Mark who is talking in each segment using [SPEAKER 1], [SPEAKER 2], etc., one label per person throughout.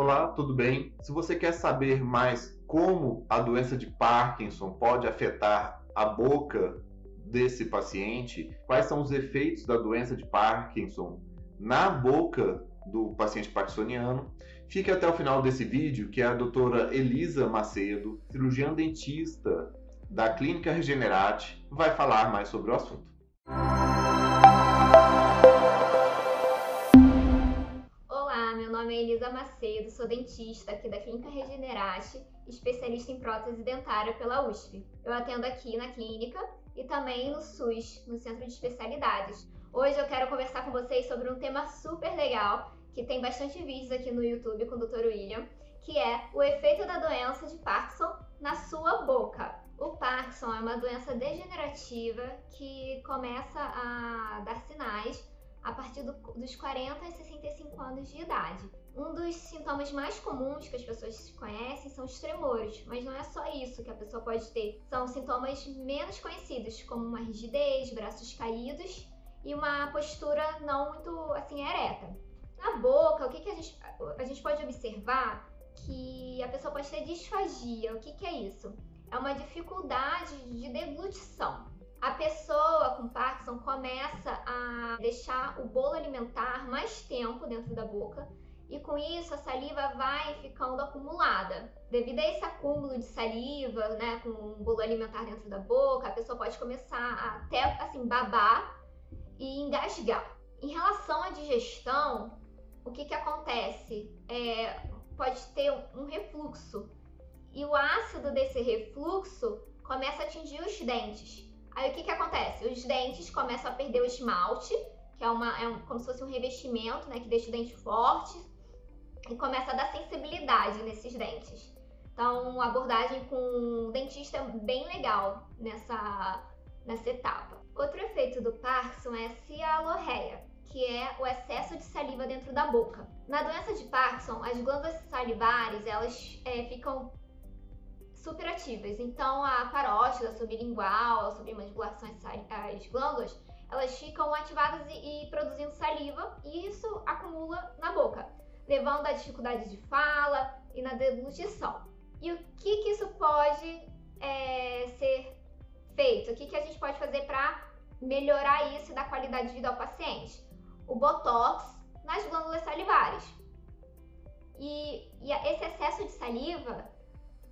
[SPEAKER 1] Olá, tudo bem? Se você quer saber mais como a doença de Parkinson pode afetar a boca desse paciente, quais são os efeitos da doença de Parkinson na boca do paciente parkinsoniano, fique até o final desse vídeo, que é a doutora Elisa Macedo, cirurgiã dentista da Clínica Regenerate, vai falar mais sobre o assunto.
[SPEAKER 2] É Elisa Macedo, sou dentista aqui da Clínica Regenerate, especialista em prótese dentária pela USP. Eu atendo aqui na clínica e também no SUS, no Centro de Especialidades. Hoje eu quero conversar com vocês sobre um tema super legal, que tem bastante vídeos aqui no YouTube com o Dr. William, que é o efeito da doença de Parkinson na sua boca. O Parkinson é uma doença degenerativa que começa a dar sinais a partir do, dos 40 a 65 anos de idade. Um dos sintomas mais comuns que as pessoas conhecem são os tremores, mas não é só isso que a pessoa pode ter. São sintomas menos conhecidos, como uma rigidez, braços caídos e uma postura não muito assim ereta. Na boca, o que, que a, gente, a gente pode observar que a pessoa pode ter disfagia. O que, que é isso? é uma dificuldade de deglutição. A pessoa com Parkinson começa a deixar o bolo alimentar mais tempo dentro da boca e com isso a saliva vai ficando acumulada. Devido a esse acúmulo de saliva, né, com o bolo alimentar dentro da boca, a pessoa pode começar a até assim babar e engasgar. Em relação à digestão, o que que acontece? É, pode ter um refluxo e o ácido desse refluxo começa a atingir os dentes. Aí o que, que acontece? Os dentes começam a perder o esmalte, que é, uma, é um, como se fosse um revestimento, né, que deixa o dente forte, e começa a dar sensibilidade nesses dentes. Então, abordagem com o dentista bem legal nessa, nessa etapa. Outro efeito do Parkinson é a cialorreia, que é o excesso de saliva dentro da boca. Na doença de Parkinson, as glândulas salivares elas é, ficam superativas. Então, a parótida sublingual, a submandibulação, as glândulas, elas ficam ativadas e, e, produzindo saliva e isso acumula na boca, levando a dificuldade de fala e na deglutição. E o que, que isso pode é, ser feito? O que, que a gente pode fazer para melhorar isso e dar qualidade de vida ao paciente? O botox nas glândulas salivares. E, e esse excesso de saliva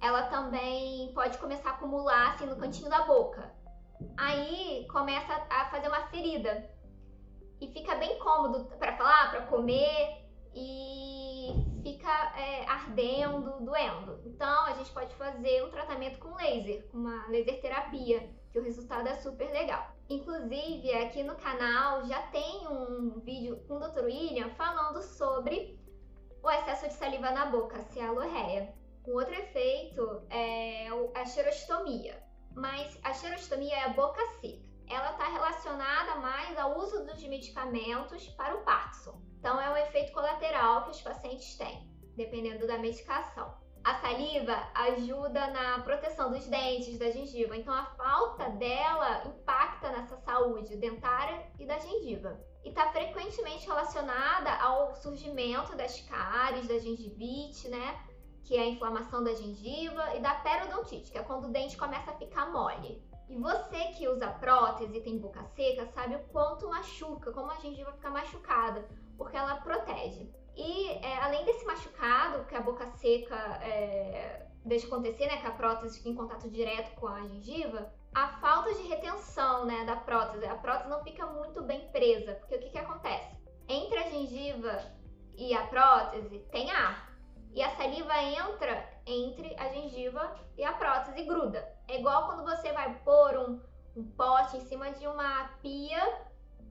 [SPEAKER 2] ela também pode começar a acumular assim no cantinho da boca. Aí começa a fazer uma ferida e fica bem cômodo para falar, para comer e fica é, ardendo, doendo. Então a gente pode fazer um tratamento com laser, uma laser terapia, que o resultado é super legal. Inclusive aqui no canal já tem um vídeo com o Dr. William falando sobre o excesso de saliva na boca, se é alorreia. Um outro efeito é a xerostomia, mas a xerostomia é a boca seca. Ela está relacionada mais ao uso dos medicamentos para o Parkinson. Então, é um efeito colateral que os pacientes têm, dependendo da medicação. A saliva ajuda na proteção dos dentes, da gengiva, então a falta dela impacta nessa saúde dentária e da gengiva. E está frequentemente relacionada ao surgimento das cáries, da gengivite, né? Que é a inflamação da gengiva, e da periodontite, que é quando o dente começa a ficar mole. E você que usa prótese e tem boca seca sabe o quanto machuca, como a gengiva fica machucada, porque ela protege. E é, além desse machucado que a boca seca é, deixa acontecer, né, que a prótese fica em contato direto com a gengiva, a falta de retenção né, da prótese, a prótese não fica muito bem presa, porque o que, que acontece? Entre a gengiva e a prótese tem ar, e a saliva entra entre a gengiva e a prótese e gruda. É igual quando você vai pôr um, um pote em cima de uma pia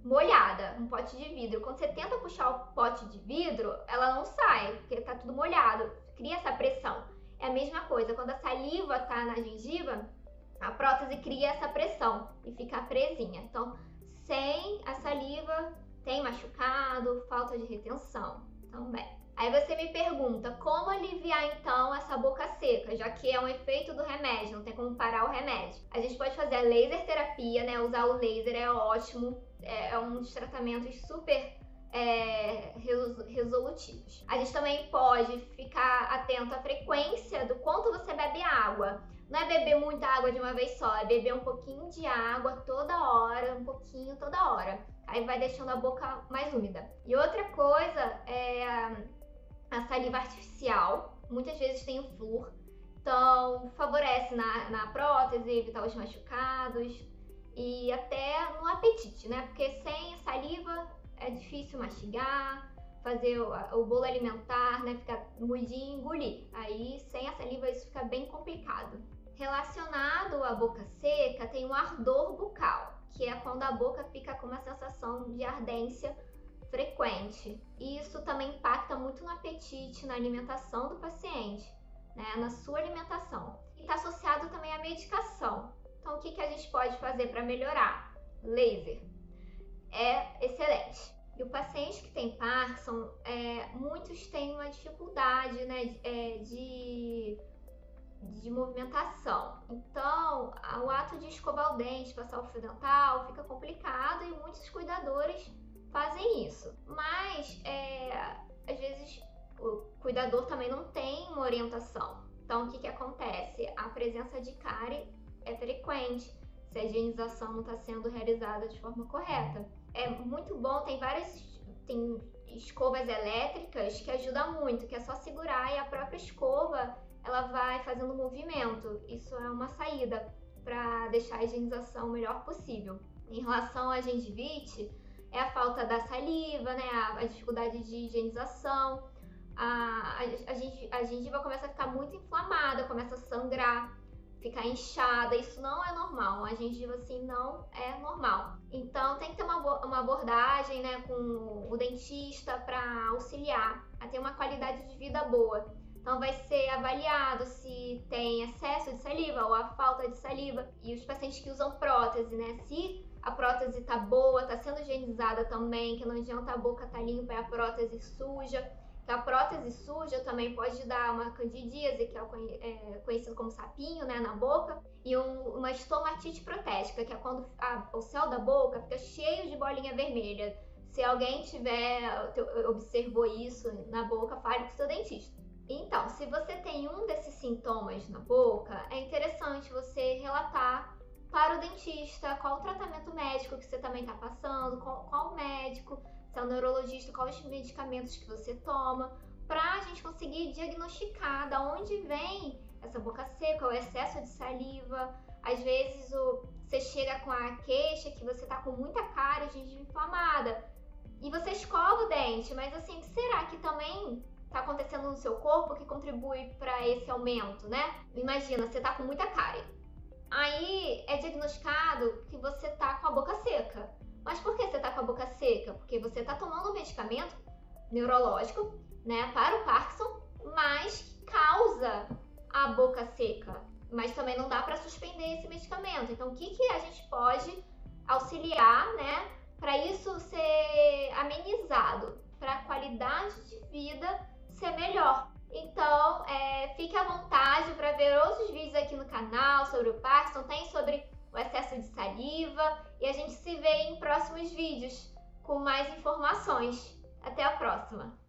[SPEAKER 2] molhada, um pote de vidro. Quando você tenta puxar o pote de vidro, ela não sai, porque está tudo molhado, cria essa pressão. É a mesma coisa, quando a saliva está na gengiva, a prótese cria essa pressão e fica presinha. Então, sem a saliva, tem machucado, falta de retenção também. Aí você me pergunta como aliviar então essa boca seca, já que é um efeito do remédio, não tem como parar o remédio. A gente pode fazer a laser terapia, né? Usar o laser é ótimo, é, é um dos tratamentos super é, resolutivos. A gente também pode ficar atento à frequência do quanto você bebe água. Não é beber muita água de uma vez só, é beber um pouquinho de água toda hora, um pouquinho toda hora. Aí vai deixando a boca mais úmida. E outra coisa é a saliva artificial. Muitas vezes tem o flúor. Então, favorece na, na prótese, evitar os machucados e até no apetite, né? Porque sem saliva é difícil mastigar, fazer o, o bolo alimentar, né? Ficar mudinho e engolir. Aí, sem a saliva, isso fica bem complicado. Relacionado à boca seca, tem o ardor bucal, que é quando a boca fica com uma sensação de ardência frequente. E isso também impacta muito no apetite, na alimentação do paciente, né? na sua alimentação. E está associado também à medicação. Então, o que, que a gente pode fazer para melhorar? Laser. É excelente. E o paciente que tem Parkinson, é, muitos têm uma dificuldade né, é, de, de movimentação. Então, o ato de escovar o dente, passar o fio dental, fica complicado e muitos cuidadores fazem isso. Mas, é, às vezes, o cuidador também não tem uma orientação. Então, o que, que acontece? A presença de cárie é frequente se a higienização não está sendo realizada de forma correta. É muito bom, tem várias tem escovas elétricas que ajudam muito, que é só segurar e a própria escova ela vai fazendo movimento. Isso é uma saída para deixar a higienização o melhor possível. Em relação à gengivite, é a falta da saliva, né, a, a dificuldade de higienização, a, a, a, gengiva começa a ficar muito inflamada, começa a sangrar, ficar inchada, isso não é normal. Uma gengiva assim não é normal. Então tem que ter uma, uma abordagem né, com o dentista para auxiliar a ter uma qualidade de vida boa. Então vai ser avaliado se tem excesso de saliva ou a falta de saliva. E os pacientes que usam prótese, né? Se a prótese tá boa, tá sendo higienizada também, que não adianta a boca tá limpa e a prótese suja que a prótese suja também pode dar uma candidíase, que é, é conhecido como sapinho, né, na boca, e um, uma estomatite protética, que é quando a, o céu da boca fica cheio de bolinha vermelha. Se alguém tiver observou isso na boca, fale com o seu dentista. Então, se você tem um desses sintomas na boca, é interessante você relatar para o dentista qual o tratamento médico que você também está passando, qual, qual médico, se é o neurologista, quais os medicamentos que você toma, para a gente conseguir diagnosticar da onde vem essa boca seca, o excesso de saliva. Às vezes o, você chega com a queixa que você tá com muita cara de inflamada e você escova o dente, mas assim, será que também tá acontecendo no seu corpo que contribui para esse aumento, né? Imagina, você tá com muita cárie. Aí é diagnosticado que você tá com a boca seca. Mas por que você está com a boca seca? Porque você está tomando um medicamento neurológico, né, para o Parkinson, mas que causa a boca seca. Mas também não dá para suspender esse medicamento. Então, o que, que a gente pode auxiliar, né, para isso ser amenizado, para a qualidade de vida ser melhor? Então, fique à vontade para ver outros vídeos aqui no canal sobre o Parkinson. Tem sobre o excesso de saliva e a gente se vê em próximos vídeos com mais informações. Até a próxima!